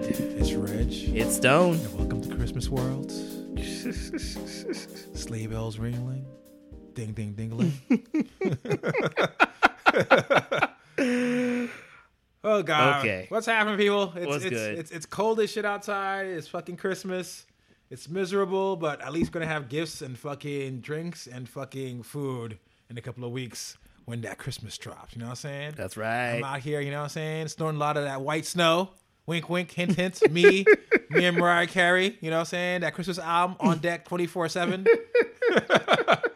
good? It's Reg. It's Stone. And welcome to Christmas World. Sleigh bells ringling. Ding ding dingling. oh god. Okay. What's happening, people? It's What's it's, good? it's it's cold as shit outside. It's fucking Christmas. It's miserable, but at least gonna have gifts and fucking drinks and fucking food in a couple of weeks when that Christmas drops. You know what I'm saying? That's right. I'm out here, you know what I'm saying? Snorting a lot of that white snow. Wink, wink, hint, hint. Me, me and Mariah Carey, you know what I'm saying? That Christmas album on deck 24 7.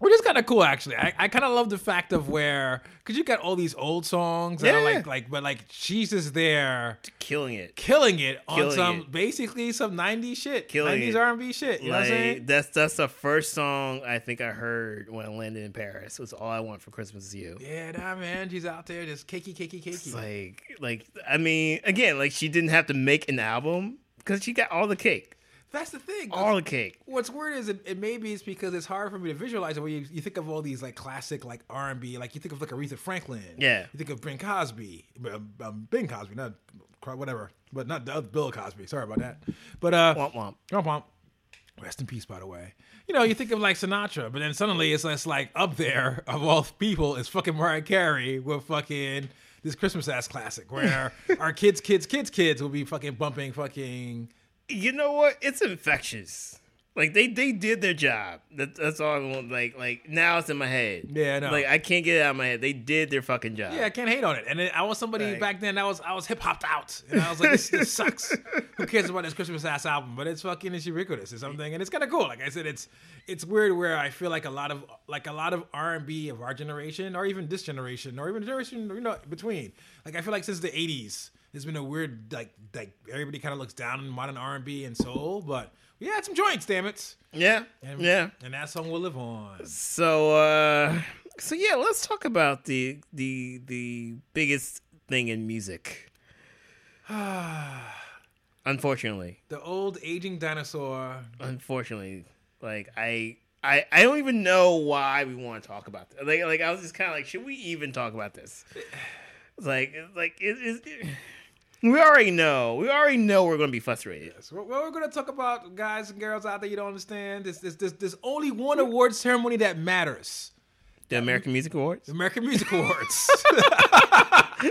Which is kind of cool, actually. I, I kind of love the fact of where, because you got all these old songs, that are Yeah. like, like, but like she's just there Killing it. killing it on Killing some it. basically some 90s shit, Killing 90s it. R&B shit. You know what I'm saying? that's that's the first song I think I heard when I landed in Paris. It was all I want for Christmas is you. Yeah, nah, man, she's out there just cakey, cakey, It's cakey. like like I mean again like she didn't have to make an album because she got all the cake, That's the thing. all the cake. What's weird is it, it maybe it's because it's hard for me to visualize it. When you, you think of all these like classic like R and B, like you think of like Aretha Franklin, Yeah. You think of Bing Crosby, um, um, Bing Crosby, not whatever, but not the other Bill Cosby. Sorry about that. But uh, Womp womp. womp womp. Rest in peace, by the way. You know, you think of like Sinatra, but then suddenly it's, it's like up there of all people is fucking Mariah Carey with fucking this Christmas ass classic where our kids, kids, kids, kids will be fucking bumping fucking You know what? It's infectious. Like they they did their job. That, that's all I want. Like like now it's in my head. Yeah, I know. Like I can't get it out of my head. They did their fucking job. Yeah, I can't hate on it. And I was somebody Right. back then I was I was hip hopped out, and I was like, this, this sucks. Who cares about this Christmas ass album? But it's fucking it's ubiquitous or something, and it's kind of cool. Like I said, it's it's weird where I feel like a lot of like a lot of R and B of our generation, or even this generation, or even generation you know between. Like I feel like since the '80s, there's been a weird like like everybody kind of looks down on modern R and B and soul, but we had some joints, damn it. Yeah. And, Yeah. and that song will live on. So uh so yeah, let's talk about the the the biggest thing in music. Unfortunately. The old aging dinosaur. Unfortunately. Like I I, I don't even know why we want to talk about this. Like like I was just kind of like, should we even talk about this? It's like it's like it, it, it- we already know. We already know we're going to be frustrated. What what we're gonna talk about, guys and girls out there, you don't understand. There's, there's, there's, there's only one award ceremony that matters: The American Music Awards, the American Music Awards.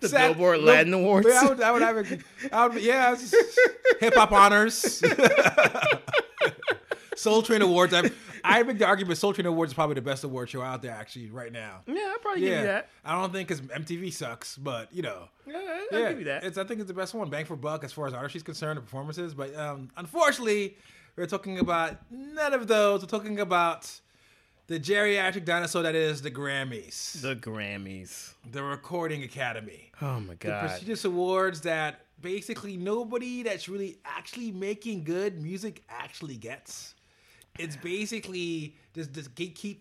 the Billboard Latin Awards. I would, I would have a, I would, yeah, hip hop honors, Soul Train Awards. I, I make the argument Soul Train Awards is probably the best award show out there, actually, right now. yeah, I'll probably give you Yeah, that. I don't think because MTV sucks, but you know. Yeah, I'll yeah, give you that. It's I think it's the best one, bang for buck, as far as artistry is concerned, the performances. But um, unfortunately, we're talking about none of those. We're talking about the geriatric dinosaur that is the Grammys, the Grammys. the Recording Academy, Oh my god. the prestigious awards that basically nobody that's really actually making good music actually gets. It's basically this this gatekeep.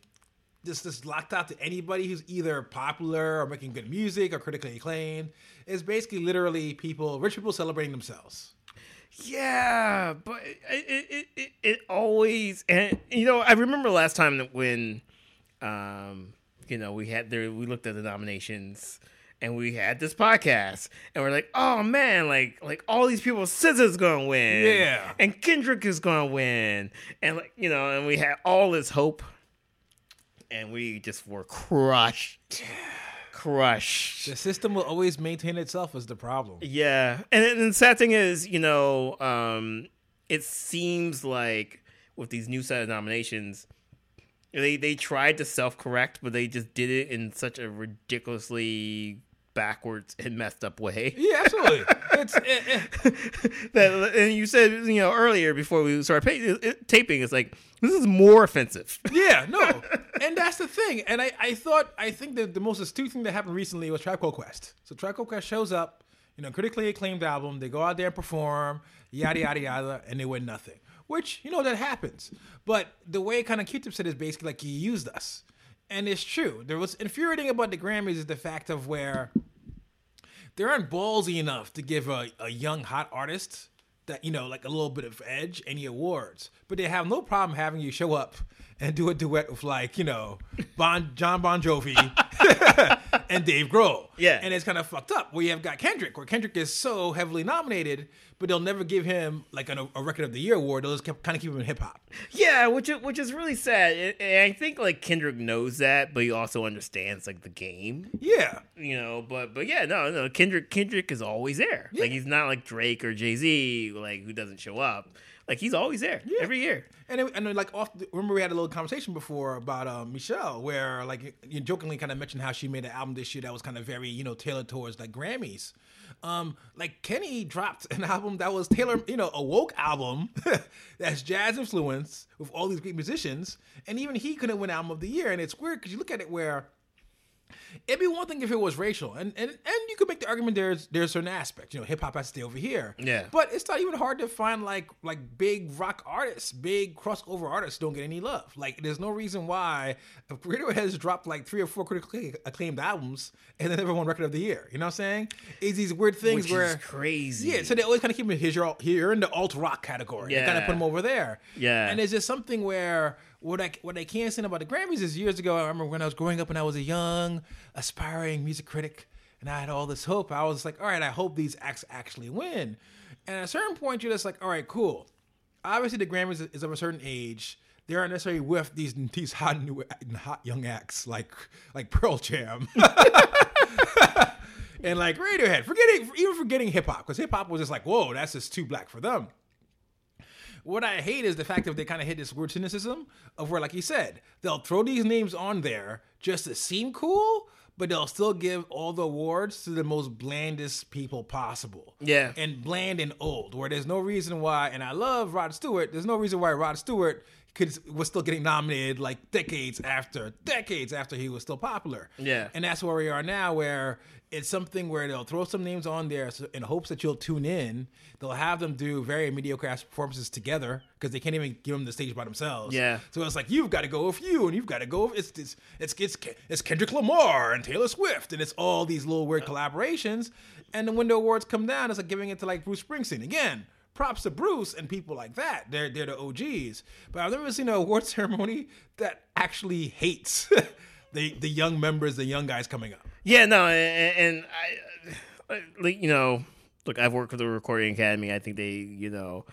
This, this locked out to anybody who's either popular or making good music or critically acclaimed. It's basically literally people, rich people celebrating themselves. Yeah, but it it, it, it always and you know I remember last time that when um you know we had there we looked at the nominations and we had this podcast and we're like oh man like like all these people SZA's gonna win. Yeah. and Kendrick is gonna win. And like you know and we had all this hope and we just were crushed. Crushed. The system will always maintain itself is the problem. yeah, and, and the sad thing is, you know, um, it seems like with these new set of nominations, they they tried to self correct, but they just did it in such a ridiculously backwards and messed up way. Yeah, absolutely. it's it, it- that and you said you know earlier before we started pa- it- taping, it's like this is more offensive. yeah, no, and that's the thing. And I, I thought I think that the most astute thing that happened recently was Tribe Called Quest. So Tribe Called Quest shows up, you know, critically acclaimed album. They go out there and perform, yada yada yada, and they win nothing. Which you know that happens. But the way kind of Q-Tip said is basically like you used us, and it's true. There was infuriating about the Grammys is the fact of where they aren't ballsy enough to give a, a young hot artist that you know like a little bit of edge any awards. But they have no problem having you show up and do a duet with like you know Bon John Bon Jovi and Dave Grohl. Yeah. and it's kind of fucked up. Where you have got Kendrick, where Kendrick is so heavily nominated, but they'll never give him like an, a record of the year award. They'll just kind of keep him in hip hop. Yeah, which is, which is really sad. And- I think like Kendrick knows that, but he also understands like the game. Yeah, You know, but but yeah, no, no. Kendrick Kendrick is always there. Like he's not like Drake or Jay Z, like who doesn't show up. Like he's always there every year. And it, and then, like off, the, remember we had a little conversation before about um, Michelle, where like you jokingly kind of mentioned how she made an album this year that was kind of very you know tailored towards like Grammys. Um, like Kenny dropped an album that was tailored, you know, a woke album that's jazz influence with all these great musicians, and even he couldn't win album of the year. And it's weird because you look at it where it'd be one thing if it was racial, and and and you could make the argument there's there's certain aspects, you know, hip hop has to stay over here. Yeah. But it's not even hard to find like like big rock artists, big crossover artists don't get any love. Like there's no reason why if Radiohead has dropped like three or four critically acclaimed albums and they never won record of the year. You know what I'm saying? It's these weird things Which where is crazy. yeah, so they always kind of keep him here. You're in the alt rock category. They kind of put him over there. Yeah. and it's just something where what I what I can't say about the Grammys is years ago. I remember when I was growing up and I was a young, aspiring music critic, and I had all this hope. I was like, all right, I hope these acts actually win. And at a certain point, you're just like, all right, cool. Obviously, the Grammys is- of a certain age. They aren't necessarily with these these hot new hot young acts like like Pearl Jam. and like Radiohead, forgetting even forgetting hip hop because hip hop was just like, whoa, that's just too black for them. What I hate is the fact that they kind of hit this weird cynicism of where, like you said, they'll throw these names on there just to seem cool, but they'll still give all the awards to the most blandest people possible. Yeah. And bland and old, where there's no reason why, and I love Rod Stewart, there's no reason why Rod Stewart could was still getting nominated like decades after, decades after he was still popular. Yeah. And that's where we are now, where it's something where they'll throw some names on there so, in hopes that you'll tune in. They'll have them do very mediocre performances together because they can't even give them the stage by themselves. Yeah. So it's like you've got to go with you, and you've got to go. With, it's it's it's it's it's Kendrick Lamar and Taylor Swift, and it's all these little weird collaborations. And then when the awards come down, it's like giving it to like Bruce Springsteen again. Props to Bruce and people like that. They're they're the OGs. But I've never seen an award ceremony that actually hates the the young members, the young guys coming up. Yeah, no, and, and I, uh, like you know, look, I've worked with the Recording Academy. I think they, you know,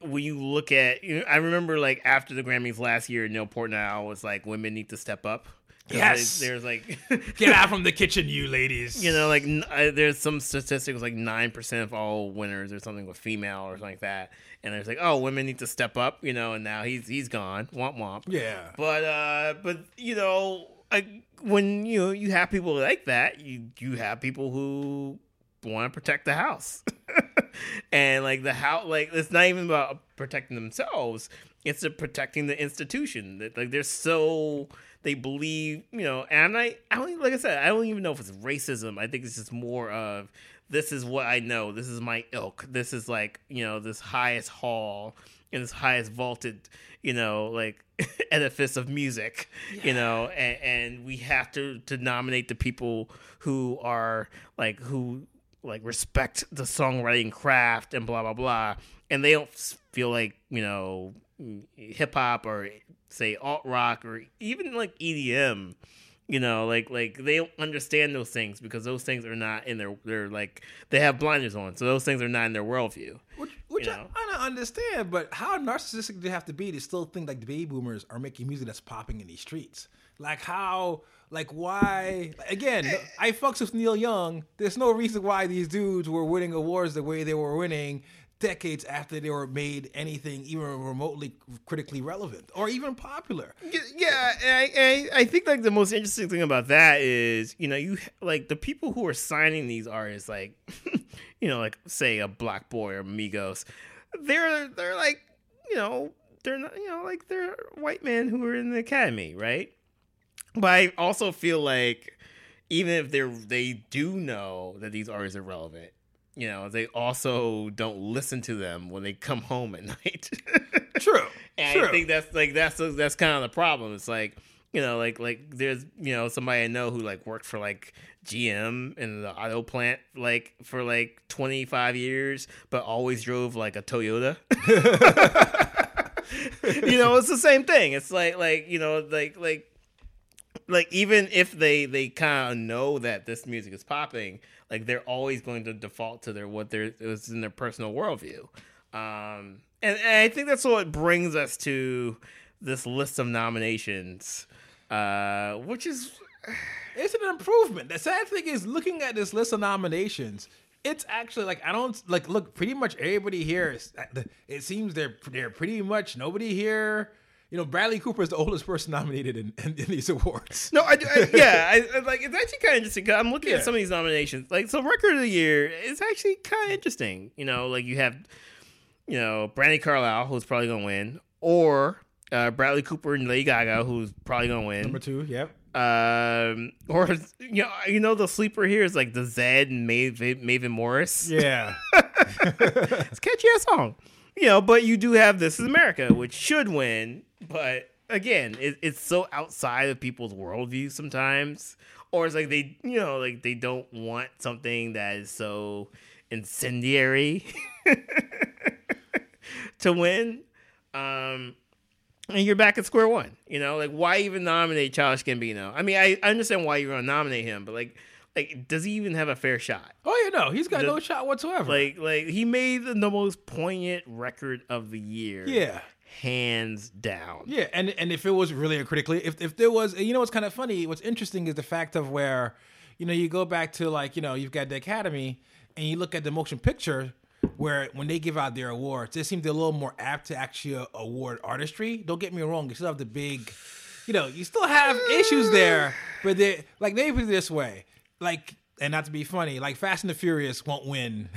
when you look at, you know, I remember like after the Grammys last year, Neil Portnow was like, "Women need to step up." Yes. they- there's like, Get out from the kitchen, you ladies. you know, like n- uh, there's some statistics like nine percent of all winners or something with female or something like that, and there's like, oh, women need to step up, you know, and now he's he's gone, womp womp. Yeah. But uh, but you know, I, when you know, you have people like that, you you have people who want to protect the house, and like the house, like it's not even about protecting themselves; it's protecting the institution. That like they're so they believe, you know. And I, I don't like I said, I don't even know if it's racism. I think it's just more of this is what I know. This is my ilk. This is like you know this highest hall in this highest vaulted, you know, like edifice of music, you know, and, and we have to to nominate the people who are like who like respect the songwriting craft and blah blah blah, and they don't feel like you know hip hop or say alt rock or even like EDM. You know, like like they don't understand those things because those things are not in their they're like they have blinders on, so those things are not in their worldview. Which, which You I, know? I understand, but how narcissistic do you have to be to still think like the baby boomers are making music that's popping in these streets? Like how, like why? Again, I fucks with Neil Young. There's no reason why these dudes were winning awards the way they were winning decades after they were made anything even remotely critically relevant or even popular. Yeah, I, I I think like the most interesting thing about that is you know you like the people who are signing these artists like you know like say a Black Boy or Migos, they're they're like you know they're not you know like they're white men who are in the academy, right? But I also feel like even if they're they do know that these artists are relevant, you know they also don't listen to them when they come home at night. True. And True. I think that's like that's that's kind of the problem. It's like you know, like like there's you know somebody I know who like worked for like GM in the auto plant like for like 25 years, but always drove like a Toyota. you know, it's the same thing. It's like like you know like like like even if they they kind of know that this music is popping, like they're always going to default to their what their was in their personal worldview. Um, and, and I think that's what brings us to this list of nominations, uh, which is it's an improvement. The sad thing is, looking at this list of nominations, it's actually like I don't like look. Pretty much everybody here is. It seems they're they're pretty much nobody here. You know, Bradley Cooper is the oldest person nominated in, in, in these awards. No, I, I yeah, I, I, like it's actually kind of interesting. Cause I'm looking yeah. at some of these nominations. Like, so record of the year is actually kind of interesting. You know, like you have, you know, Brandi Carlile, who's probably gonna win, or uh, Bradley Cooper and Lady Gaga, who's probably gonna win. Number two, yep. Um, or you know, you know, the sleeper here is like the Zedd and Maven, Maren Morris. Yeah, it's catchy ass song. You know, but you do have This Is America, which should win. But again, it, it's so outside of people's worldview sometimes, or it's like they, you know, like they don't want something that is so incendiary to win. Um, and you're back at square one. You know, like why even nominate Childish Gambino? I mean, I, I understand why you're gonna nominate him, but like, like does he even have a fair shot? Oh yeah, no, he's got no shot whatsoever. Like, like he made the, the most poignant record of the year. Yeah, hands down. Yeah, and and if it was really a critically, if if there was, you know, what's kind of funny, what's interesting is the fact of where, you know, you go back to like, you know, you've got the Academy, and you look at the motion picture where when they give out their awards, they seem to a little more apt to actually uh, award artistry. Don't get me wrong, you still have the big, you know, you still have issues there, but they like they put it this way, like, and not to be funny, like Fast and the Furious won't win,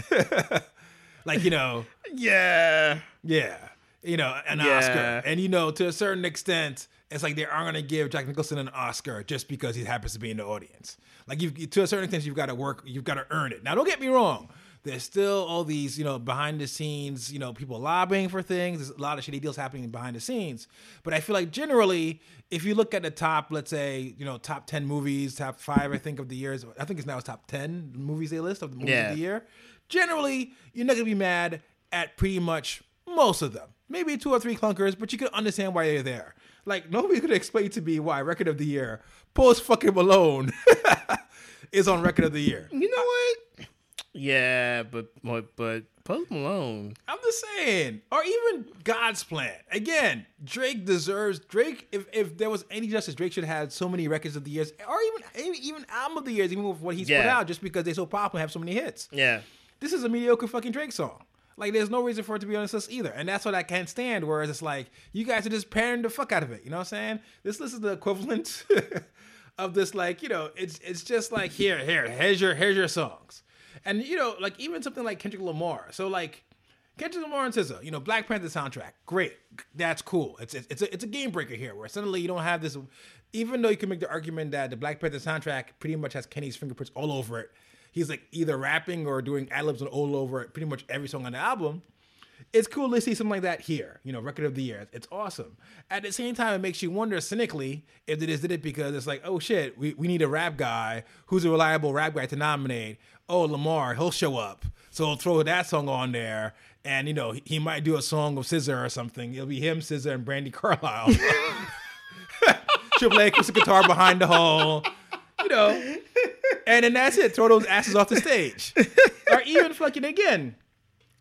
like you know, yeah, yeah, you know, an yeah. Oscar, and you know, to a certain extent, it's like they aren't going to give Jack Nicholson an Oscar just because he happens to be in the audience. Like you, to a certain extent, you've got to work, you've got to earn it. Now, don't get me wrong there's still all these, you know, behind the scenes, you know, people lobbying for things. There's a lot of shitty deals happening behind the scenes. But I feel like generally, if you look at the top, let's say, you know, top 10 movies, top five, I think, of the years, I think it's now it's top 10 movies they list of the movies yeah. of the year. Generally, you're not going to be mad at pretty much most of them. Maybe two or three clunkers, but you can understand why they're there. Like, nobody could explain to me why Record of the Year, Post fucking Malone, is on Record of the Year. You know what? Yeah, but but but Post Malone. I'm just saying, or even God's Plan. Again, Drake deserves Drake. If if there was any justice, Drake should have had so many records of the years, or even even album of the years, even with what he's yeah. put out, just because they're so popular, have so many hits. Yeah, this is a mediocre fucking Drake song. Like, there's no reason for it to be on this list either, and that's what I can't stand. Whereas it's like you guys are just pairing the fuck out of it. You know what I'm saying? This list is the equivalent of this. Like, you know, it's it's just like here, here, here's your here's your songs and you know, like even something like Kendrick Lamar. So like Kendrick Lamar and SZA, you know, Black Panther soundtrack, great, that's cool. It's it's a, it's a game breaker here, where suddenly you don't have this. Even though you can make the argument that the Black Panther soundtrack pretty much has Kenny's fingerprints all over it, he's like either rapping or doing ad libs on all over pretty much every song on the album. It's cool to see something like that here, you know, record of the year. It's awesome. At the same time, it makes you wonder cynically if they just did it because it's like, oh shit, we, we need a rap guy who's a reliable rap guy to nominate oh Lamar, he'll show up, so we'll throw that song on there, and you know he, might do a song of SZA or something. It'll be him, SZA, and Brandi Carlile. Triple A acoustic guitar behind the hole, you know, and then that's it. Throw those asses off the stage, or even fucking again.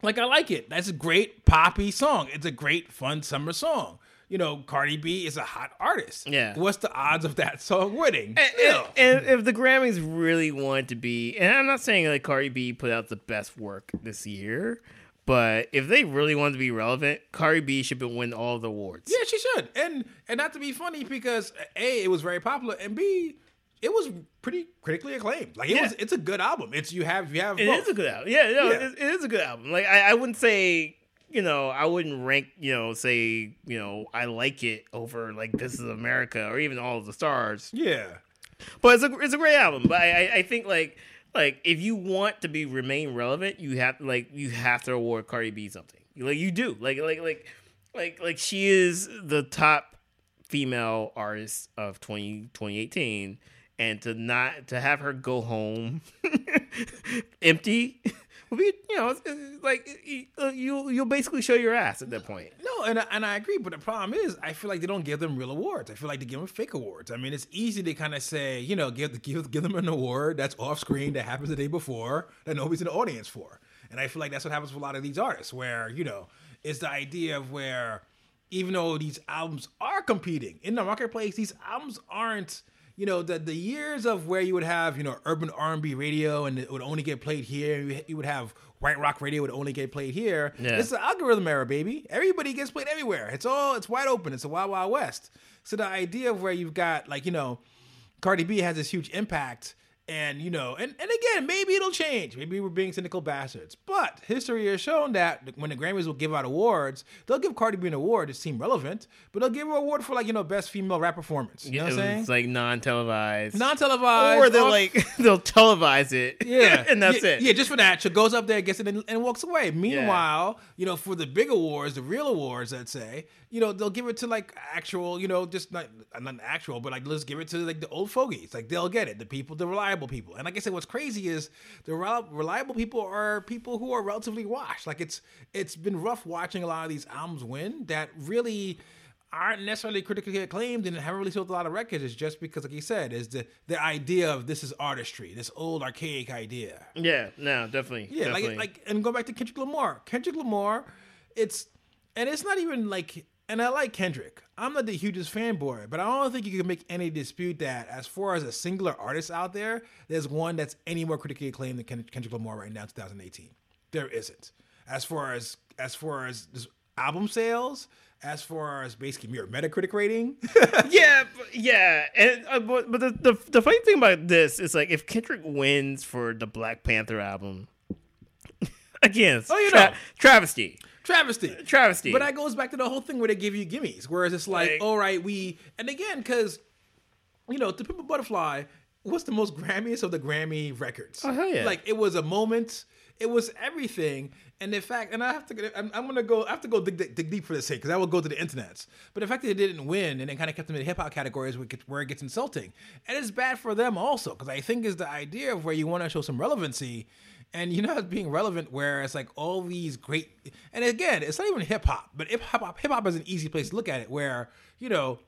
Like I like it. That's a great poppy song. It's a great fun summer song you know, Cardi B is a hot artist. Yeah. What's the odds of that song winning? And, and, and, if the Grammys really want to be, and I'm not saying like Cardi B put out the best work this year, but if they really want to be relevant, Cardi B should win all the awards. Yeah, she should. And and not to be funny because a it was very popular, and b it was pretty critically acclaimed. Like it yeah. was, it's a good album. It's you have you have. It both. is a good album. Yeah, no, yeah. It, it is a good album. Like I, I wouldn't say you know, I wouldn't rank, you know, say, you know, I like it over like This Is America or even All of the Stars. Yeah. But it's a it's a great album. But I I think like like if you want to be remain relevant, you have like you have to award Cardi B something. Like you do. Like like like like like she is the top female artist of 20, 2018 and to not to have her go home empty would be you know like you uh, you you'll basically show your ass at that point. No, and I, and I agree, but the problem is, I feel like they don't give them real awards. I feel like they give them fake awards. I mean, it's easy to kind of say, you know, give give give them an award that's off screen that happens the day before that nobody's in the audience for. And I feel like that's what happens with a lot of these artists, where you know, it's the idea of where even though these albums are competing in the marketplace, these albums aren't. You know the the years of where you would have you know urban R and B radio and it would only get played here. You would have white rock radio would only get played here. Yeah. It's the algorithm era, baby. Everybody gets played everywhere. It's all it's wide open. It's a wild wild west. So the idea of where you've got like you know, Cardi B has this huge impact. And you know, and, and again, maybe it'll change. Maybe we're being cynical bastards. But history has shown that when the Grammys will give out awards, they'll give Cardi B an award to seem relevant, but they'll give her an award for like, you know, best female rap performance. You know what I'm saying? It's like non-televised, Non televised. or they're like they'll televise it. Yeah, and that's yeah, it. Yeah, just for that, she goes up there, gets it, and, and walks away. Meanwhile, you know, for the big awards, the real awards, let's say, you know, they'll give it to like actual, you know, just not not actual, but like let's give it to like the old fogies. Like they'll get it, the people, that the reliable people. And like I said, what's crazy is the reliable people are people who are relatively washed. Like it's it's been rough watching a lot of these albums win that really aren't necessarily critically acclaimed and haven't really sold a lot of records is just because, like you said, is the the idea of this is artistry, this old archaic idea. Yeah, no, definitely. Yeah, definitely. like like and go back to Kendrick Lamar. Kendrick Lamar, it's and it's not even like and I like Kendrick. I'm not the hugest fanboy, but I don't think you can make any dispute that as far as a singular artist out there, there's one that's any more critically acclaimed than Kendrick Lamar right now, 2018. There isn't. As far as as far as album sales, as far as basically mere Metacritic rating, yeah, but- yeah, and uh, but, but the, the the funny thing about this is like if Kendrick wins for the Black Panther album, again, Oh, you tra- know. travesty, travesty. Uh, travesty. But that goes back to the whole thing where they give you gimmies, whereas it's like, Like- all right, we and again, because you know, to Pimp a Butterfly was the most Grammyest of the Grammy records. Oh, hell yeah. Like it was a moment. It was everything, and in fact, and I have to, get- I'm, I'm gonna go, I have to go dig, dig, dig deep for this sake because I will go to the internets. But the fact that they didn't win and they kind of kept them in the hip hop categories where it, gets, where it gets insulting, and it's bad for them also because I think is the idea of where you want to show some relevancy, and you know it's being relevant where it's like all these great, and again, it's not even hip hop, but hip hop, hip hop is an easy place to look at it where you know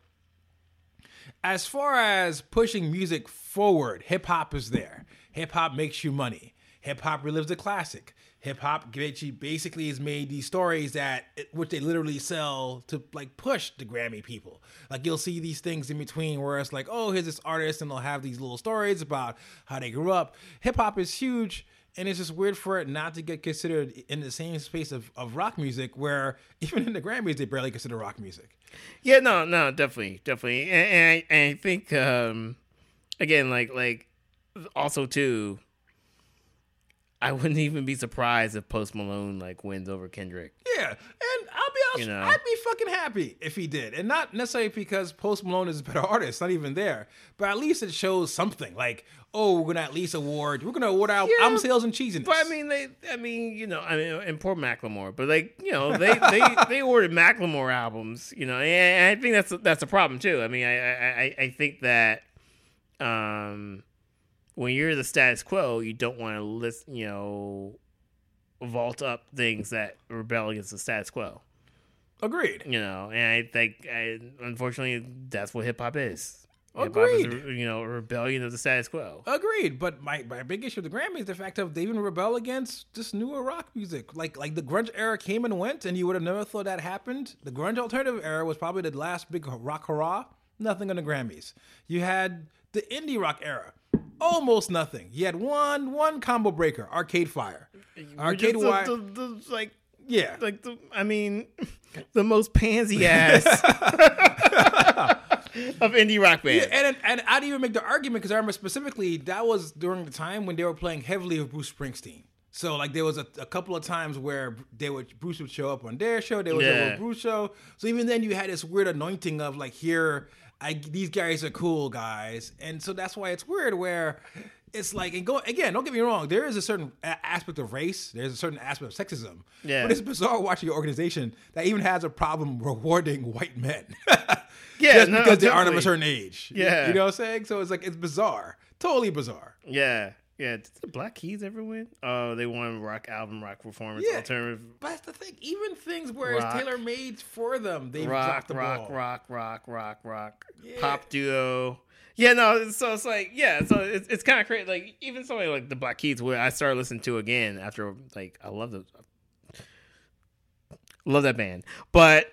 as far as pushing music forward, hip hop is there. Hip hop makes you money. Hip hop relives the classic. Hip hop basically has made these stories that, which they literally sell to like push the Grammy people. Like you'll see these things in between where it's like, oh, here's this artist, and they'll have these little stories about how they grew up. Hip hop is huge, and it's just weird for it not to get considered in the same space of, of rock music, where even in the Grammys they barely consider rock music. Yeah, no, no, definitely, definitely, and, and, I, and I think um, again, like, like, also too, I wouldn't even be surprised if Post Malone like wins over Kendrick. Yeah, and I'll be You know. I'd be fucking happy if he did, and not necessarily because Post Malone is a better artist, not even there, but at least it shows something. Like, oh, we're gonna at least award, we're gonna award our Yeah, album sales and cheesiness. But I mean, they, I mean, you know, I mean, and poor Macklemore, but like, you know, they they they ordered Macklemore albums, you know, and I think that's that's a problem too. I mean, I I I- I think that, um, when you're the status quo, you don't want to list, you know, vault up things that rebel against the status quo. Agreed. You know, and I think, I, unfortunately, that's what hip hop is. Hip-hop Agreed. is you know, rebellion of the status quo. Agreed, but my, my big issue with the Grammys is the fact of they even rebel against just newer rock music. Like like the grunge era came and went, and you would have never thought that happened. The grunge alternative era was probably the last big rock hurrah. Nothing on the Grammys. You had the indie rock era, almost nothing. You had one one combo breaker, Arcade Fire, Arcade Just the- Wire. the- the- like yeah, like the I mean the most pansy ass of indie rock bands. Yeah, and and I'd even make the argument because I remember specifically that was during the time when they were playing heavily with Bruce Springsteen. So like there was a, a couple of times where they would Bruce would show up on their show, they would show up on Bruce show. So even then you had this weird anointing of like here, I these guys are cool guys, and so that's why it's weird where. It's like and go again. Don't get me wrong. There is a certain a- aspect of race. There's a certain aspect of sexism. Yeah. But it's bizarre watching an organization that even has a problem rewarding white men. Yeah, just no, because they aren't of a certain age. Yeah. you know what I'm saying. So it's like it's bizarre, totally bizarre. Yeah, yeah. Did the Black Keys ever win? Oh, they won rock album, rock performance, Yeah. alternative But that's the thing. Even things where Rock. it's tailor made for them, they rock, the rock, ball. rock, rock, rock, rock, Yeah. pop duo. Yeah, no. So it's like, yeah. So it's it's kind of crazy. Like even somebody like the Black Keys, where I started listening to again after like I love the love that band, but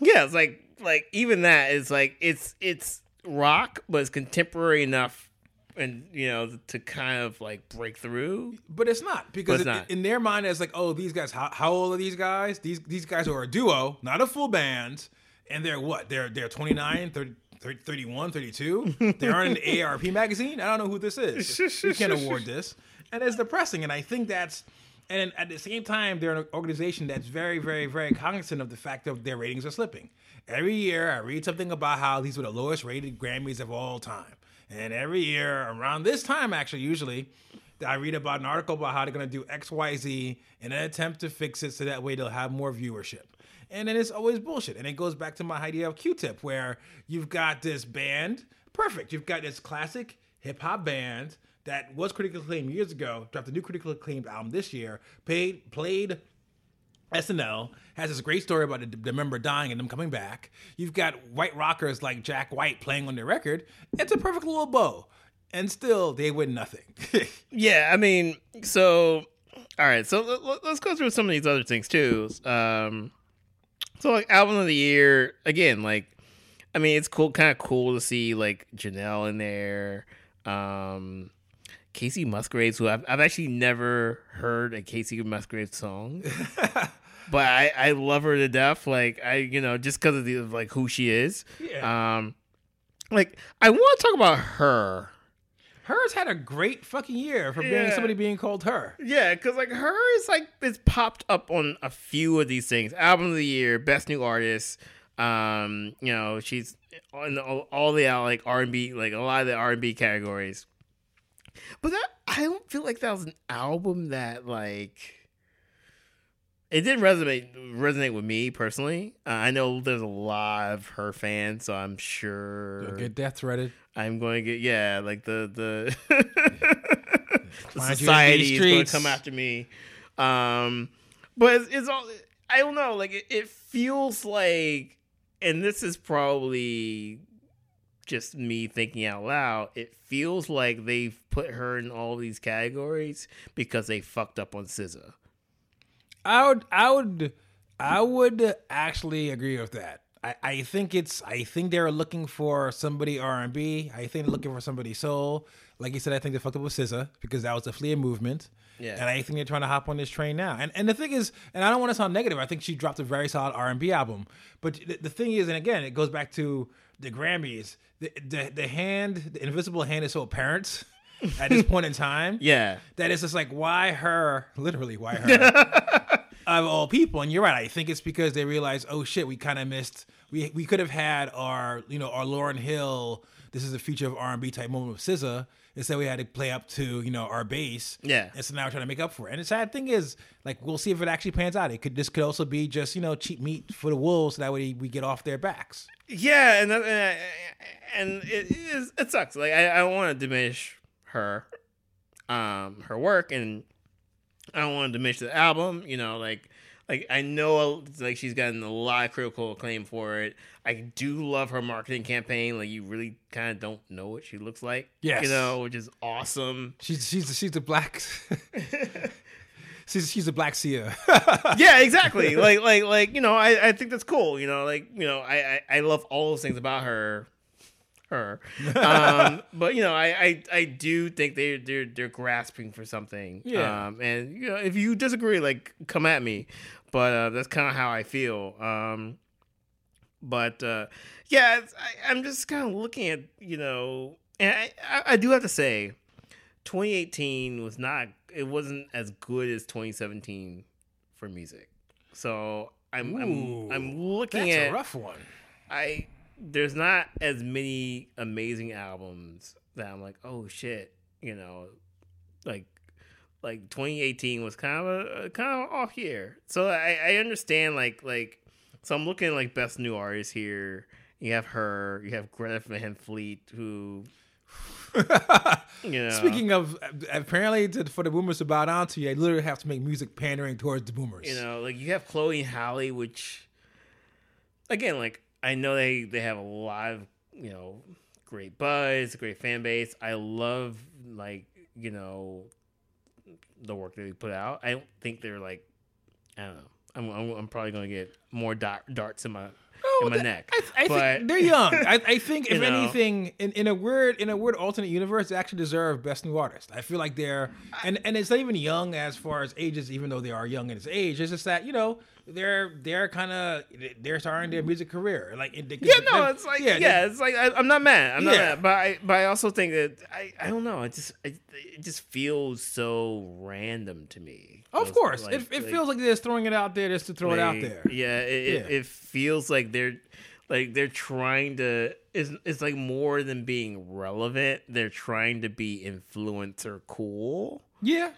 yeah, it's like like even that is like it's it's rock, but it's contemporary enough, and you know to kind of like break through. But it's not because it's it- not. in their mind, it's like, oh, these guys. How, how old are these guys? These these guys are a duo, not a full band, and they're what? They're they're 29, 30, 30 31, 32. They aren't in AARP magazine. I don't know who this is. We can't award this, and it's depressing. And I think that's. And at the same time, they're an organization that's very, very, very cognizant of the fact that their ratings are slipping. Every year, I read something about how these were the lowest rated Grammys of all time. And every year, around this time, actually, usually, I read about an article about how they're going to do X, Y, Z in an attempt to fix it so that way they'll have more viewership. And then it's always bullshit. And it goes back to my idea of Q-Tip, where you've got this band, perfect. You've got this classic hip hop band that was critically acclaimed years ago, dropped a new critically acclaimed album this year, paid, played SNL has this great story about the, the member dying and them coming back. You've got white rockers like Jack White playing on their record. It's a perfect little bow, and still they win nothing. Yeah, I mean, so all right, so let- let, us go through some of these other things too. Um, so like album of the year again, like I mean, it's cool, kind of cool to see like Janelle in there. Um, Kacey Musgraves, who I've, I've actually never heard a Kacey Musgraves song, but I, I love her to death. Like I, you know, just because of the of, like who she is. yeah. Um, like I want to talk about her. Hers had a great fucking year for being Yeah. somebody being called her. Yeah, because like her is like it's popped up on a few of these things. Album of the year, best new artist. Um, you know, she's on all, all the uh, like R and B, like a lot of the R and B categories. But that I don't feel like that was an album that like it didn't resonate resonate with me personally. Uh, I know there's a lot of her fans, so I'm sure Get death threaded. I'm going to get yeah, like the the, the Find you in these society is going to come after me. Um, but it's, it's all I don't know. Like it, it feels like, and this is probably just me thinking out loud. It feels like they've put her in all these categories because they fucked up on SZA. I would, I would, I would actually agree with that. I, I think it's, I think they're looking for somebody R and B. I think they're looking for somebody soul. Like you said, I think they fucked up with SZA because that was the Flea movement. Yeah. And I think they're trying to hop on this train now. And and the thing is, and I don't want to sound negative. I think she dropped a very solid R and B album. But the, the thing is, and again, it goes back to the Grammys. The, the the hand, the invisible hand, is so apparent at this point in time Yeah, that it's just like why her literally why her of all people and you're right i think it's because they realize oh shit we kind of missed we we could have had our you know our lauryn hill this is a feature of r&b type moment with SZA. instead we had to play up to you know our base. Yeah. and so now we're trying to make up for it and the sad thing is like we'll see if it actually pans out it could this could also be just you know cheap meat for the wolves so that way we get off their backs Yeah, and that, and, and it is it sucks. Like I, I don't want to diminish her, um, her work, and I don't want to diminish the album. You know, like like I know like she's gotten a lot of critical acclaim for it. I do love her marketing campaign. Like you really kind of don't know what she looks like. Yes. you know, which is awesome. she's she's she's a black she's she's a black Sia. yeah, exactly. like like like you know, I I think that's cool. You know, like you know, I I, I love all those things about her. Her, um, but you know, I, I I do think they they're they're grasping for something. Yeah. Um, and you know, if you disagree, like come at me. But uh, that's kind of how I feel. Um, but uh, yeah, it's, I, I'm just kind of looking at you know, and I, I I do have to say, 2018 was not it wasn't as good as 2017 for music. So I'm Ooh, I'm I'm looking That's at a rough one. I there's not as many amazing albums that I'm like, oh shit, you know, like like 2018 was kind of a, kind of off year. So I, I understand like like so I'm looking at like best new artist here, You have her. You have Greta Van Fleet, who you know. Speaking of, apparently, to, for the boomers to bow down to you, I literally have to make music pandering towards the boomers. You know, like you have Chloe and Halle, which again, like I know they they have a lot of you know great buzz, great fan base. I love like you know the work that they put out. I don't think they're like I don't know. I'm I'm, I'm probably gonna get more dart, darts in my in my that- neck. I, I but think they're young. I, I think if know. anything, in, in a weird in a weird alternate universe, they actually deserve best new artist. I feel like they're and and it's not even young as far as ages, even though they are young in its age. It's just that you know they're they're kind of they're starting their music career. Like it- yeah, no, it's like yeah, yeah, they- it's like I, I'm not mad. I'm not mad, but I but I also think that I I don't know. It just it, it just feels so random to me. Of course, like- it, it like- feels like they're just throwing it out there just to throw it out there. Yeah, it, It, it feels like they're like they're trying to. It's it's like more than being relevant. They're trying to be influencer cool, Yeah,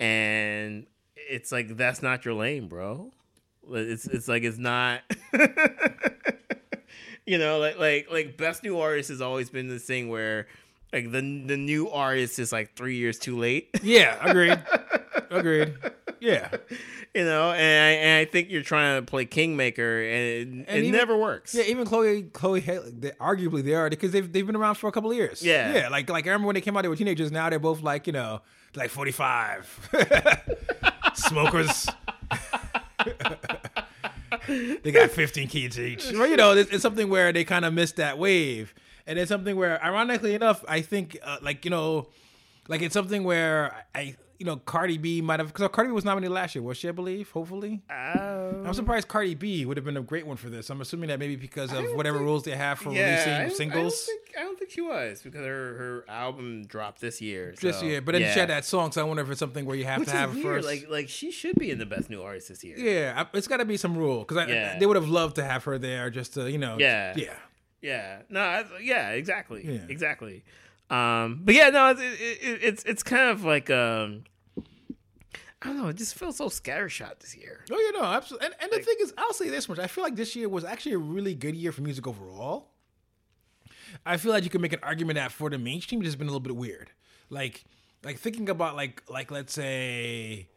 and it's like that's not your lane, bro. It's it's like it's not. you know, like like like best new artist has always been this thing where like the the new artist is like three years too late. yeah, agreed, agreed. Yeah, you know, and I, and I think you're trying to play kingmaker, and it, it even- never works. Yeah, even Chloe, Chloe, Halle, arguably they are because they've they've been around for a couple of years. Yeah. yeah. Like like I remember when they came out, they were teenagers. Now they're both like you know like forty five, smokers. They got fifteen kids each. Well, you know, it's, it's something where they kind of missed that wave, and it's something where, ironically enough, I think uh, like you know, like it's something where I. You know, Cardi B might have because Cardi B was nominated last year, was she? I believe, hopefully. Um, I'm surprised Cardi B would have been a great one for this. I'm assuming that maybe because of whatever think- rules they have for yeah, I releasing don't- I singles don't, think, I don't think she was because her her album dropped this year. this so, year. But then yeah. she had that song, so I wonder if it's something where you have which to have weird. first. Like like she should be in the best new artist this year. yeah, it's got to be some rule because Yeah. they would have loved to have her there just to you know. Yeah. yeah. Yeah. No. I, yeah. Exactly. Yeah. Exactly. Um. But yeah. No. It's it, it, it's it's kind of like um. I don't know. It just feels so scattershot this year. Oh, you know, absolutely. And, and the thing is, I'll say this much: I feel like this year was actually a really good year for music overall. I feel like you can make an argument that for the mainstream, it has been a little bit weird. Like, like thinking about like like let's say,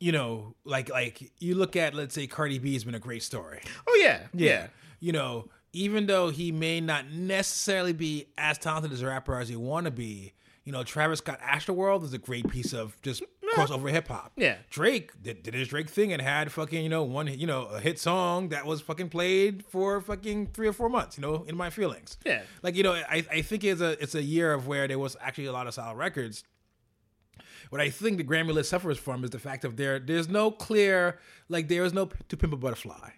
you know, like like you look at let's say Cardi B has been a great story. Oh yeah. Yeah. You know, even though he may not necessarily be as talented as a rapper as he want to be, you know, Travis Scott Astroworld is a great piece of just crossover hip hop. Yeah. Drake did, did his Drake thing and had fucking, you know, one, you know, a hit song that was fucking played for fucking three or four months, you know, in my feelings. Yeah. Like, you know, I, I think it's a it's a year of where there was actually a lot of solid records. What I think the Grammy list suffers from is the fact of there there's no clear like there is no To Pimp a Butterfly.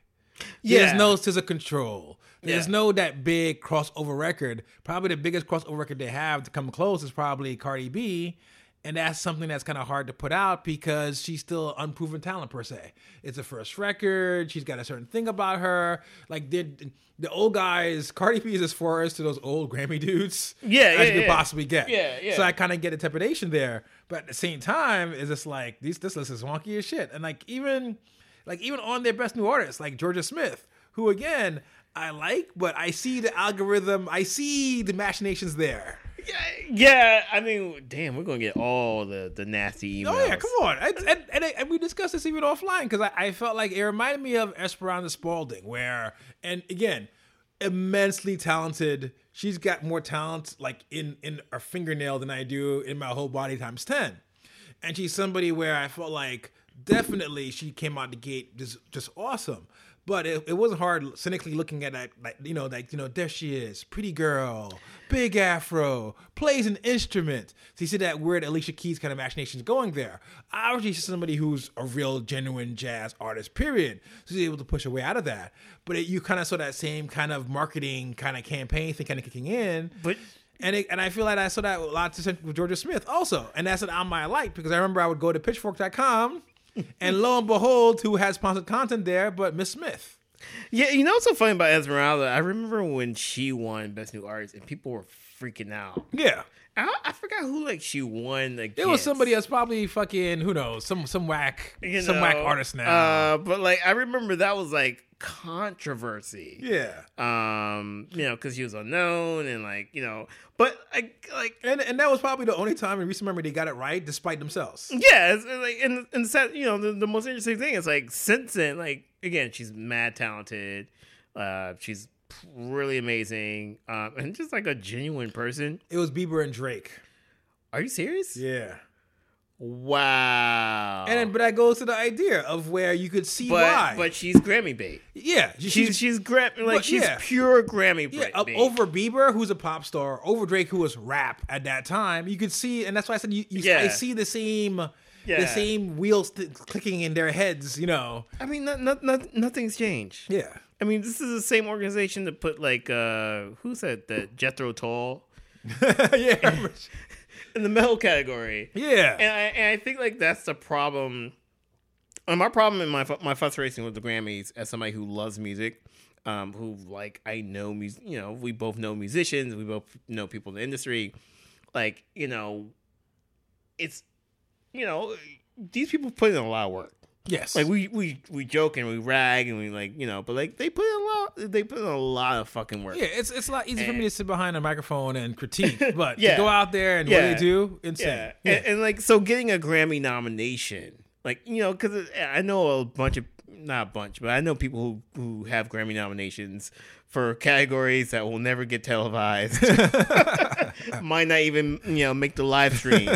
Yeah. There's no SZA Control. There's Yeah. no that big crossover record. Probably the biggest crossover record they have to come close is probably Cardi B. And that's something that's kind of hard to put out because she's still unproven talent per se. It's a first record. She's got a certain thing about her. Like did the old guys, Cardi B is as far as to those old Grammy dudes Yeah, as yeah, you could yeah. possibly get. Yeah, yeah. So I kind of get a trepidation there, but at the same time, it's just like these this list is wonky as shit. And like even like even on their best new artists, like Jorja Smith, who again I like, but I see the algorithm, I see the machinations there. Yeah, yeah. I mean, damn, we're gonna get all the the nasty oh, emails. Oh yeah, come on, and, and, and, and we discussed this even offline because I, I felt like it reminded me of Esperanza Spalding, where and again, immensely talented. She's got more talent like in in her fingernail than I do in my whole body times ten, and she's somebody where I felt like definitely she came out the gate just just awesome. But it, it wasn't hard cynically looking at that, like you know, like you know, there she is, pretty girl, big afro, plays an instrument. So you see that weird Alicia Keys kind of machinations going there. Obviously, she's somebody who's a real, genuine jazz artist. Period. So she's able to push her way out of that. But it, you kind of saw that same kind of marketing kind of campaign thing kind of kicking in. But And it, and I feel like I saw that a lot to with Jorja Smith also, and that's an album I like because I remember I would go to Pitchfork.com, and lo and behold, who has sponsored content there? But Miss Smith. yeah, you know what's so funny about Esmeralda? I remember when she won Best New Artist, and people were freaking out. Yeah. I, I forgot who like she won. Like It was somebody else, probably fucking who knows, some some whack, you some whack artist now. Uh, but like I remember that was like controversy. yeah, Um, you know, because he was unknown and like you know, but like like and and that was probably the only time in recent memory they got it right, despite themselves. yeah, it's, it's like and and sad, you know the, the most interesting thing is like since then, like again, she's mad talented. Uh, she's really amazing. Um, and just like a genuine person. It was Bieber and Drake. Are you serious? Yeah, Wow. and but that goes to the idea of where you could see but why. but she's Grammy bait. yeah, She's she's Gram like she's yeah. pure Grammy Yeah, bait. over Bieber, who's a pop star, over Drake, who was rap at that time. You could see, and that's why I said you. you Yeah. I see the same, Yeah. the same wheels th- clicking in their heads. You know. I mean, not, not, not, nothing's changed. Yeah. I mean, this is the same organization that put like uh who said that Jethro Tull yeah. in the metal category. yeah. And I, and I think like that's the problem. And my problem in my my frustration with the Grammys as somebody who loves music, um, who like I know music, you know, we both know musicians, we both know people in the industry, like you know, it's you know these people put in a lot of work. Yes. Like we we we joke and we rag and we like you know, but like they put in a lot, they put in a lot of fucking work. yeah, it's it's a lot easier for me to sit behind a microphone and critique, but Yeah. to go out there and Yeah. what they do, insane. Yeah. Yeah. And, and like so getting a Grammy nomination, like you know, because uh, I know a bunch of not a bunch, but I know people who who have Grammy nominations for categories that will never get televised. Might not even you know make the live stream.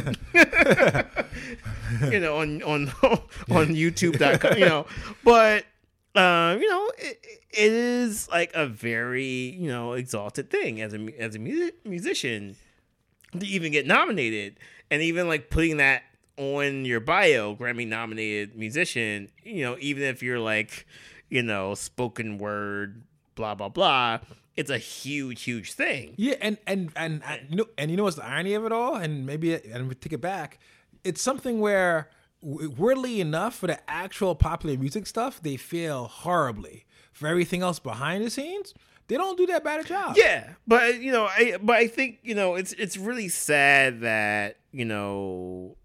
you know on on on YouTube.com. You know, but. Uh, you know, it, it is like a very you know exalted thing as a as a music, musician to even get nominated and even like putting that on your bio grammy nominated musician you know even if you're like you know spoken word blah blah blah it's a huge huge thing Yeah, and and and and you know, and you know what's the irony of it all? And maybe and we take it back. It's something where, weirdly enough, for the actual popular music stuff, they fail horribly. For everything else behind the scenes, they don't do that bad a job. yeah but you know i but i think you know it's it's really sad that you know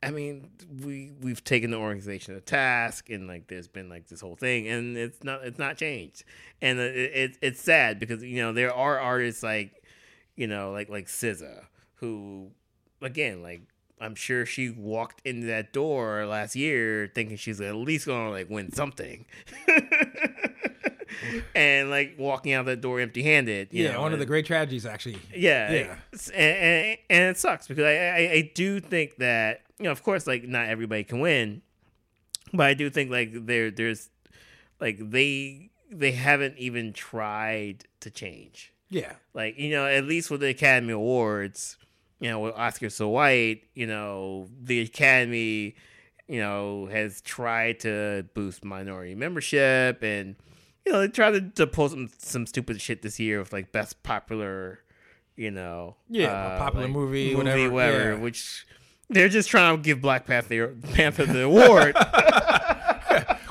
I mean, we we've taken the organization to task, and like there's been like this whole thing, and it's not it's not changed, and it, it it's sad because you know there are artists like you know like like SZA who again like I'm sure she walked into that door last year thinking she's at least gonna like win something. and like walking out that door empty handed. yeah. know, one of the great tragedies, actually. yeah, Yeah. And, and, and it sucks because I, I I do think that you know of course like not everybody can win, but I do think like there there's like they they haven't even tried to change. Yeah. Like you know at least with the Academy Awards, you know with Oscar so white, you know the Academy, you know has tried to boost minority membership and you know they tried to, to pull some some stupid shit this year with like best popular you know Yeah, a uh, popular movie, whatever, whatever yeah. which they're just trying to give black panther panther the award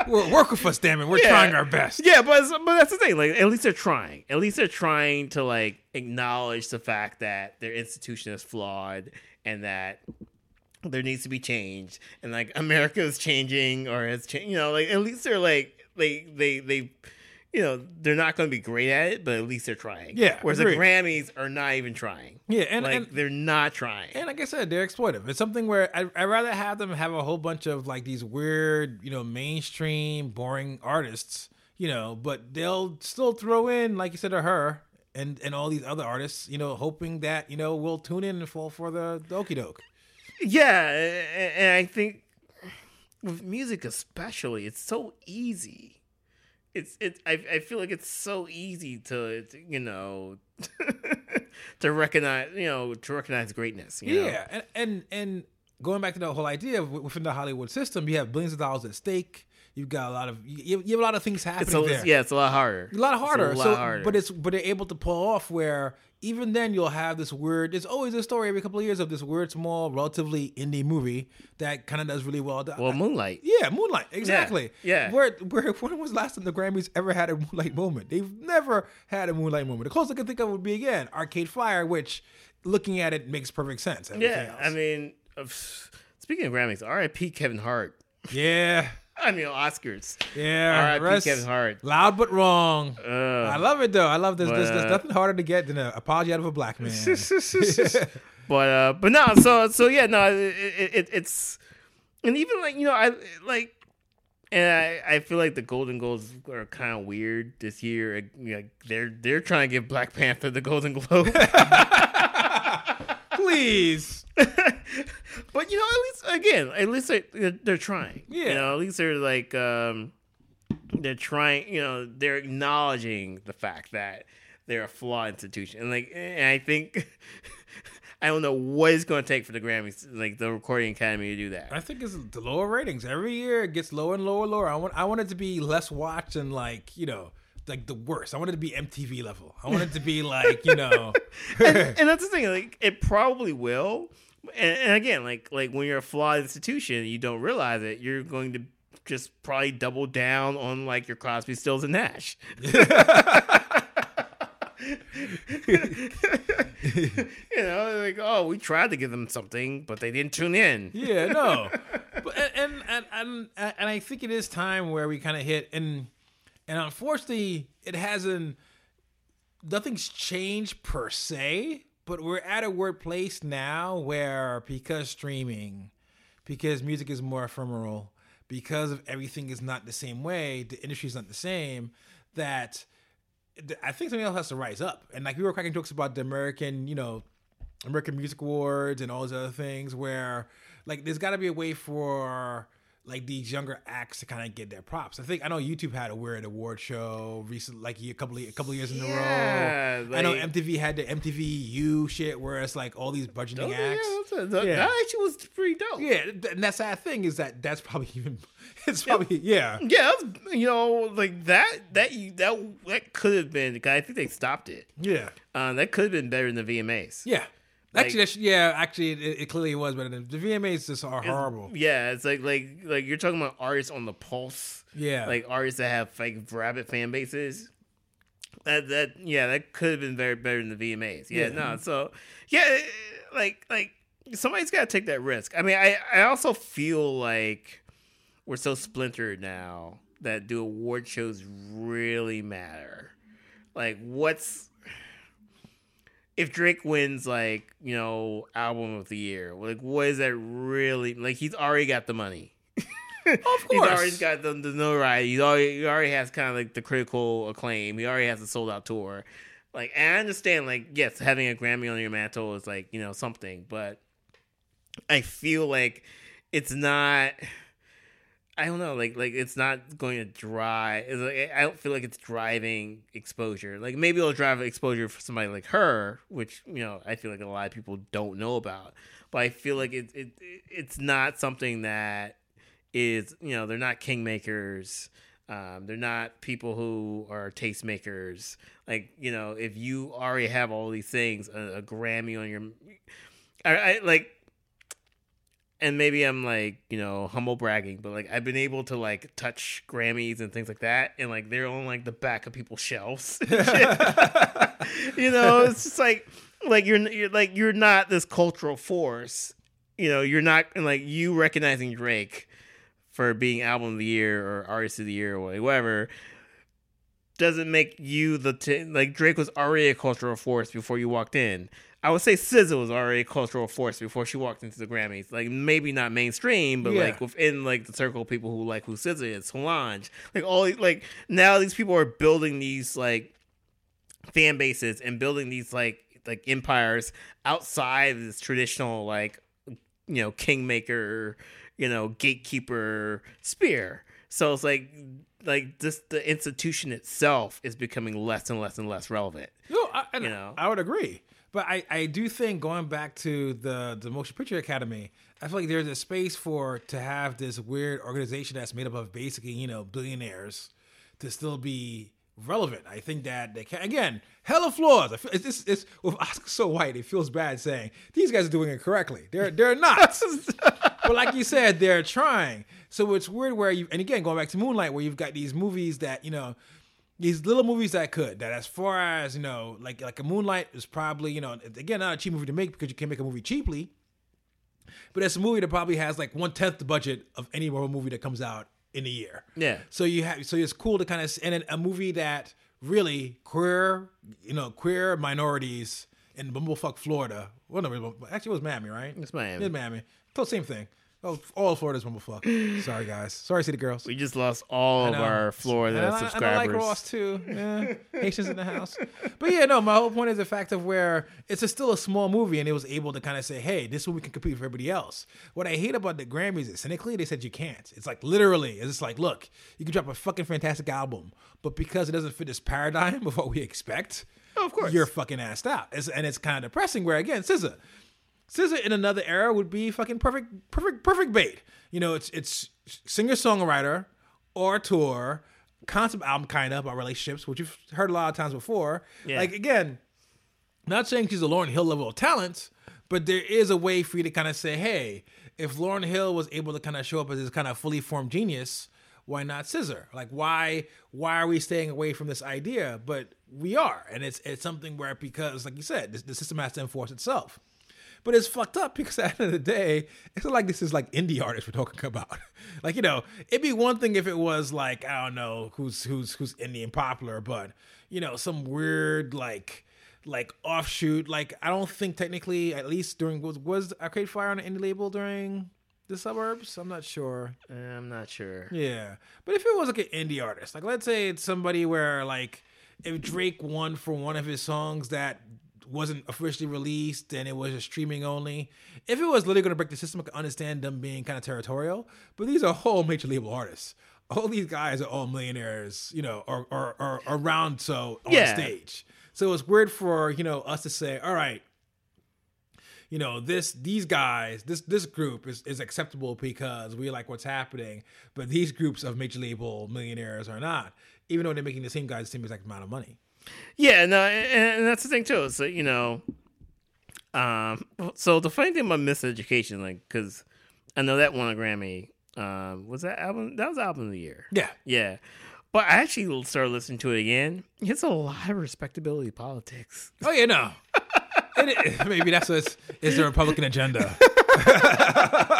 Well, work with us, damn it. We're Yeah. trying our best. yeah but but that's the thing like at least they're trying at least they're trying to like acknowledge the fact that their institution is flawed and that there needs to be change and like america is changing or has changed you know like at least they're like they they they you know they're not going to be great at it but at least they're trying Yeah, whereas agreed. the grammys are not even trying Yeah, and, like and they're not trying And like I said, they're exploitive. It's something where I, I'd rather have them have a whole bunch of like these weird, you know, mainstream, boring artists, you know, but they'll still throw in, like you said, to her and and all these other artists, you know, hoping that you know we'll tune in and fall for the, the okey doke. Yeah, and I think with music especially, it's so easy. It's it. I I feel like it's so easy to, to, you know to recognize you know to recognize greatness. You know? Yeah, and and and going back to the whole idea of within the Hollywood system, you have billions of dollars at stake. You've got a lot of you, you have a lot of things happening It's a, there. yeah, it's a lot harder. a lot harder. a lot so, harder. but it's but they're able to pull off where even then you'll have this weird. There's always a story every couple of years of this weird, small, relatively indie movie that kind of does really well. well, Moonlight. Yeah, Moonlight. Exactly. yeah. Where where when was last time the Grammys ever had a Moonlight moment? They've never had a Moonlight moment. The closest I can think of would be again Arcade Fire, which looking at it makes perfect sense. Yeah, else. I mean, speaking of Grammys, R.I.P. Kevin Hart. yeah, I mean, Oscars. yeah. R.I.P. Kevin Hart. Loud but wrong. I love it though. I love this. There's, there's But, uh, nothing harder to get than an apology out of a black man. but uh, but no, so so yeah, no, it, it, it's and even like you know, I like. And I, I feel like the Golden Globes are kind of weird this year. Like, they're they're trying to give Black Panther the Golden Globe. Please. But you know, at least again, at least they, they're, they're trying. Yeah. you know, at least they're like um, they're trying. You know, they're acknowledging the fact that they're a flawed institution, and like, and I think I don't know what it's going to take for the Grammys, like the Recording Academy, to do that. I think it's the lower ratings. Every year it gets lower and lower and lower. I want I want it to be less watched and like, you know, like the worst. I want it to be MTV level. I want it to be like, you know and, and that's the thing. Like, it probably will. And, and again, like like when you're a flawed institution, you don't realize it. You're going to just probably double down on like your Crosby, Stills, and Nash. you know, like oh, we tried to give them something, but they didn't tune in. Yeah, no. but and and and and I think it is time where we kind of hit and and unfortunately it hasn't nothing's changed per se, but we're at a weird place now where because streaming, because music is more ephemeral, because of everything is not the same way, the industry is not the same, that I think something else has to rise up. And like we were cracking jokes about the American, you know, American Music Awards and all those other things where like there's got to be a way for like these younger acts to kind of get their props. I think I know YouTube had a weird award show recent like a couple of, a couple of years in a Yeah, row. I know MTV had the MTV U shit where it's like all these budgeting Oh, yeah, acts. that's a- that, Yeah. that actually was pretty dope. Yeah, and that's sad thing is that that's probably even it's probably yeah. Yeah, that's, you know, like that that that that could have been. I think they stopped it. Yeah. Uh, that could have been better than the VMAs. Yeah. Like- Actually, that's, yeah. Actually, it, it clearly was better than the VMAs. Just are horrible. Yeah, it's like like like you're talking about artists on the pulse. Yeah. like artists that have like rabid fan bases. That that yeah, that could have been very better than the VMAs. Yeah, Yeah. no, so yeah, like like somebody's got to take that risk. I mean, I I also feel like we're so splintered now that do award shows really matter? Like, what's if Drake wins like you know album of the year? Like, what is that really like? He's already got the money. of course, He's already got the, the notoriety. He already, he already has kind of like the critical acclaim. He already has a sold out tour. Like, and I understand, like, yes, having a Grammy on your mantle is like, you know, something, but I feel like it's not. I don't know, like, like it's not going to drive. It's like, I don't feel like it's driving exposure. Like, maybe it'll drive exposure for somebody like her, which you know, I feel like a lot of people don't know about. But I feel like it, it it's not something that is you know they're not kingmakers um, they're not people who are tastemakers like you know if you already have all these things a, a grammy on your I, I like and maybe i'm like you know humble bragging but like i've been able to like touch grammys and things like that and like they're on like the back of people's shelves you know it's just like like you're, you're like you're not this cultural force you know you're not like you recognizing drake for being album of the year or artist of the year or whatever doesn't make you the t- like Drake was already a cultural force before you walked in. I would say SZA was already a cultural force before she walked into the Grammys. Like maybe not mainstream, but Yeah. like within like the circle of people who like who SZA is, Solange, like all like now these people are building these like fan bases and building these like like empires outside this traditional like you know kingmaker you know gatekeeper spear so it's like like just the institution itself is becoming less and less and less relevant No, I, You know? I would agree. But I, I do think going back to the the Motion Picture Academy, I feel like there's a space for to have this weird organization that's made up of basically you know billionaires to still be relevant. I think that they can again hella flaws. I feel it's, it's, it's with Oscar so white. It feels bad saying these guys are doing it correctly. They're they're not. but like you said, they're trying. So it's weird where you and again going back to Moonlight, where you've got these movies that you know these little movies that could that as far as you know like like a moonlight is probably you know again not a cheap movie to make because you can't make a movie cheaply but it's a movie that probably has like one tenth the budget of any Marvel movie that comes out in a year Yeah. so you have so it's cool to kind of and a movie that really queer you know queer minorities in bumblefuck florida well no actually it was miami right It's Miami. it's miami so same thing oh all of florida's bumblefuck sorry guys sorry city girls We just lost all of our Florida and I, subscribers. And I like Ross too. Yeah, Haitians in the house. But yeah, no. My whole point is the fact of where it's a, still a small movie, and it was able to kind of say, "Hey, this movie can compete with everybody else." What I hate about the Grammys is cynically they said you can't. It's like literally, it's just like, look, you can drop a fucking fantastic album, but because it doesn't fit this paradigm of what we expect, Oh, of course. you're fucking assed out. It's, and it's kind of depressing. Where again, SZA, SZA in another era would be fucking perfect, perfect, perfect bait. You know, it's it's singer songwriter or tour concept album kind of about relationships, which you've heard a lot of times before. Yeah. Like again, not saying she's a Lauryn Hill level of talent, but there is a way for you to kind of say, hey, if Lauryn Hill was able to kind of show up as this kind of fully formed genius, why not SZA? Like why why are we staying away from this idea? But we are, and it's it's something where because like you said, this, the system has to enforce itself. But it's fucked up because at the end of the day, it's not like this is like indie artists we're talking about. like you know, it'd be one thing if it was like I don't know who's who's who's indie and popular, but you know some weird like like offshoot. Like I don't think technically, at least during was was Arcade Fire on an indie label during the suburbs. I'm not sure. I'm not sure. Yeah, but if it was like an indie artist, like let's say it's somebody where like if Drake won for one of his songs that wasn't officially released and it was just streaming only, if it was literally going to break the system, I could understand them being kind of territorial. But these are whole major label artists. All these guys are all millionaires, you know, or or, or around so on Yeah. stage. So it's weird for you know us to say, all right, you know this these guys this this group is, is acceptable because we like what's happening but these groups of major label millionaires are not even though they're making the same guys the same exact amount of money Yeah, no, and, and that's the thing too. It's like, you know, um, so the funny thing about Miseducation, like, because I know that won a Grammy. Um, was that album? That was album of the year. yeah Yeah, but I actually started listening to it again. It's a lot of respectability politics. oh yeah no It maybe that's what's is the republican agenda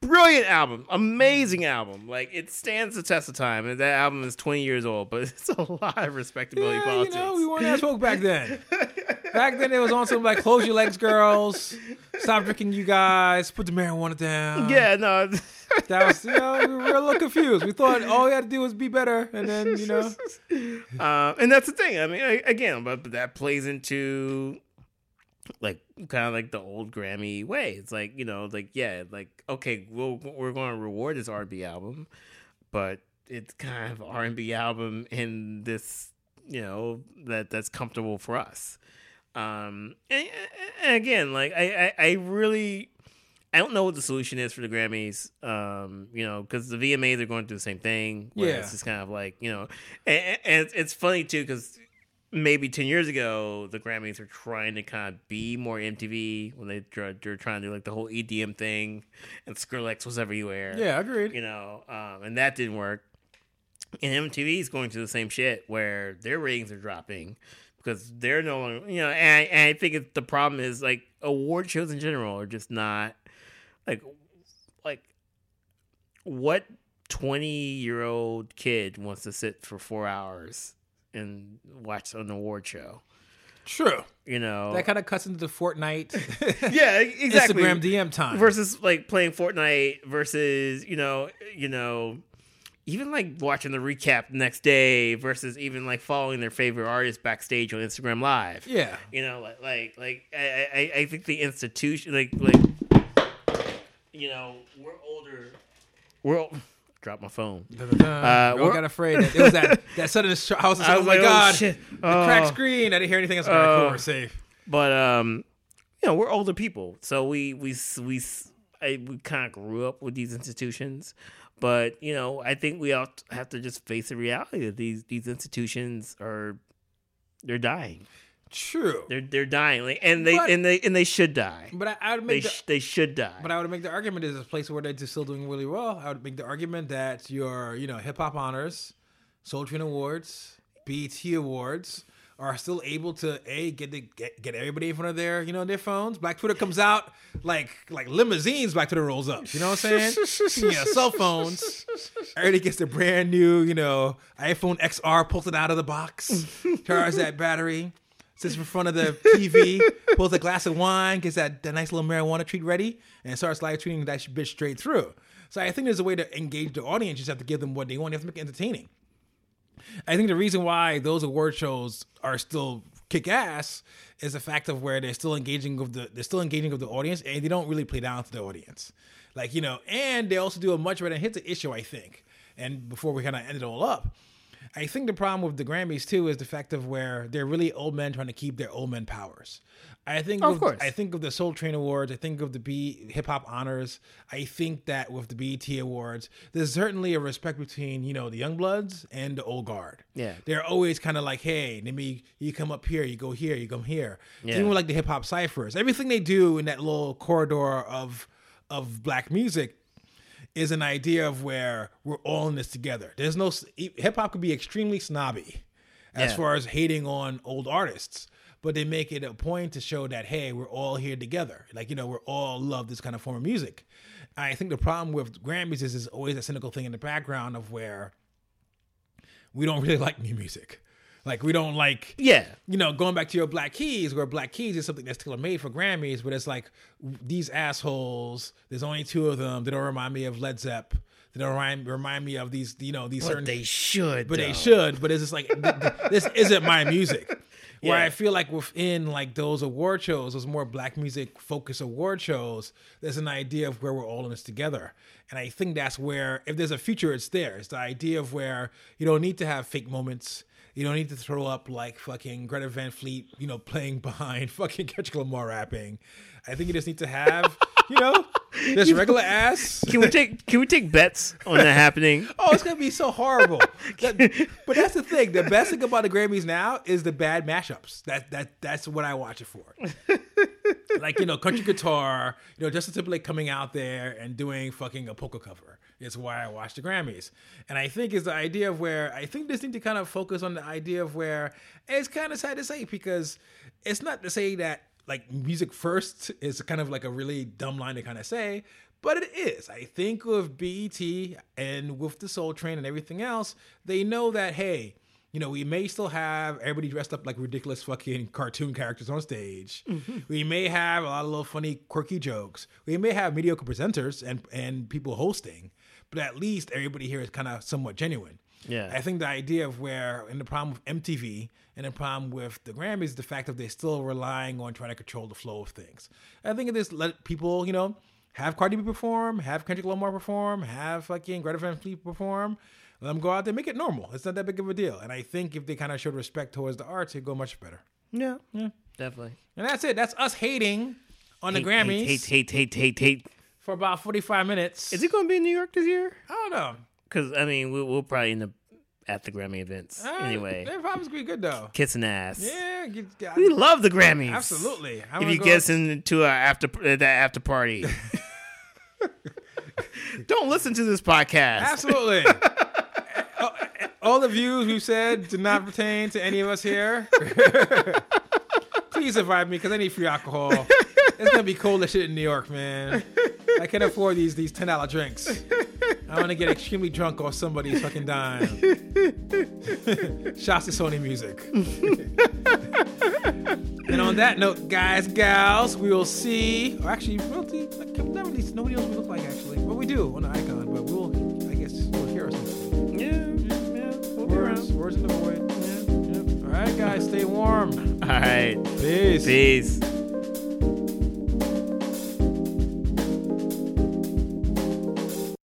Brilliant album, amazing album. Like it stands the test of time, and that album is twenty years old, but it's a lot of respectability yeah, you know we weren't that folk back then. Back then it was on something like close your legs girls stop drinking you guys put the marijuana down. Yeah, no, that was you know we were a little confused. We thought all we had to do was be better and then you know. Uh, and that's the thing. I mean, I, again, but that plays into like kind of like the old Grammy way. It's like you know, like yeah, like okay, we'll, we're going to reward this R&B album, but it's kind of R and B album in this you know that that's comfortable for us. Um, and, and again, like I, I, I really. I don't know what the solution is for the Grammys, um, you know, because the VMAs are going through the same thing. Where Yeah. it's just kind of like, you know, and, and it's, it's funny too because maybe 10 years ago the grammys were trying to kind of be more mtv when they they're trying to do like the whole edm thing and skrillex was everywhere. Yeah agreed. You know um, and that didn't work. And mtv is going through the same shit where their ratings are dropping because they're no longer you know and I, and I think it's, the problem is like award shows in general are just not like like what 20 year old kid wants to sit for four hours and watch an award show True. you know That kind of cuts into the Fortnite, yeah exactly Instagram DM time. versus like playing Fortnite versus you know you know even like watching the recap the next day versus even like following their favorite artist backstage on Instagram Live. yeah. You know, like like like I I, I think the institution like like you know we're older. We're ol- drop my phone. Uh, we got afraid that it was that that sudden house. I oh was my like, oh, god! shit. The cracked Oh. screen. I didn't hear anything else. Oh. cool, we're safe. But um, you know, we're older people, so we we we I, we kind of grew up with these institutions. But you know, I think we all have to just face the reality that these these institutions are they're dying. True. They're they're dying, like, and they But- and they and they should die. But I, I would They make the, sh- they should die. But I would make the argument is a place where they're still doing really well. I would make the argument that your, you know, hip hop honors, Soul Train Awards, BET Awards are still able to a get the get, get everybody in front of their you know their phones. Black Twitter comes out like like limousines. Black Twitter rolls up. You know what I'm saying? yeah, cell phones. Everybody gets their brand new you know iPhone XR, pulls it out of the box, charges that battery. Sits in front of the TV, pulls a glass of wine, gets that, that nice little marijuana treat ready, and starts live tweeting that bitch straight through. So I think there's a way to engage the audience. You just have to give them what they want. You have to make it entertaining. I think the reason why those award shows are still kick ass is the fact of where they're still engaging with the they're still engaging with the audience and they don't really play down to the audience. Like, you know, and they also do a much better hit the issue, I think. And before we kind of end it all up, I think the problem with the Grammys too is the fact of where they're really old men trying to keep their old men powers. I think Of of, course. I think of the Soul Train Awards. I think of the B Hip Hop Honors. I think that with the BET Awards, there's certainly a respect between you know the young bloods and the old guard. Yeah. they're always kind of like, hey, let me you come up here, you go here, you come here. Yeah. Even with like the hip hop ciphers, everything they do in that little corridor of of black music is an idea of where we're all in this together. There's no hip hop could be extremely snobby as Yeah. far as hating on old artists, but they make it a point to show that hey, we're all here together. Like you know, we're all love this kind of form of music. I think the problem with Grammys is there's always a cynical thing in the background of where we don't really like new music. Like we don't like yeah, you know, going back to your Black Keys, where Black Keys is something that's tailor made for Grammys, but it's like these assholes. There's only two of them. They don't remind me of Led Zepp. They don't remind remind me of these, you know, these but certain. they should. but they should. But it's just like th- th- this isn't my music. Where I feel like within like those award shows, those more black music focused award shows, there's an idea of where we're all in this together. And I think that's where if there's a future, it's there. It's the idea of where you don't need to have fake moments. You don't need to throw up like fucking Greta Van Fleet, you know, playing behind fucking Kendrick Lamar rapping. I think you just need to have, you know, this regular ass. Can we take Can we take bets on that happening? Oh, it's gonna be so horrible. That- but that's the thing. The best thing about the Grammys now is the bad mashups. That that that's what I watch it for. Like you know, country guitar. You know, Justin Timberlake coming out there and doing fucking a polka cover. Is why I watch the Grammys. And I think is the idea of where I think this need to kind of focus on the idea of where it's kind of sad to say because it's not to say that like music first is kind of like a really dumb line to kind of say, but it is. I think with BET and with the Soul Train and everything else, they know that hey, you know, we may still have everybody dressed up like ridiculous fucking cartoon characters on stage. Mm-hmm. We may have a lot of little funny, quirky jokes. We may have mediocre presenters and and people hosting, but at least everybody here is kind of somewhat genuine. Yeah. I think the idea of where, and the problem with MTV and the problem with the Grammys is the fact that they're still relying on trying to control the flow of things. I think it is let people, you know, have Cardi B perform, have Kendrick Lamar perform, have fucking Greta Van Fleet perform. Let them go out there, make it normal. It's not that big of a deal. And I think if they kind of showed respect towards the arts, it'd go much better. Yeah, definitely. And that's it. That's us hating on the Grammys Hate, hate, hate, hate, hate. for about 45 minutes. Is it going to be in New York this year? I don't know. Because I mean, we'll, we'll probably end up at the Grammy events Uh, anyway. They're probably gonna be good though. Kissing ass. Yeah, get, get, We love the Grammys. absolutely. I'm If you go- get us into a after uh, that after party, don't listen to this podcast. Absolutely. all, the views we've said do not pertain to any of us here. Please invite me because I need free alcohol. It's gonna be cold as shit in New York, man. I can't afford these these ten dollar drinks. I want to get extremely drunk off somebody's fucking dime. Shouts to Sony Music. and on that note, guys, gals, we will see. Or actually, we'll see. Like, nobody knows what we look like actually, but we do on the icon. Words, in the void. All right, guys, stay warm. All right, Peace. peace.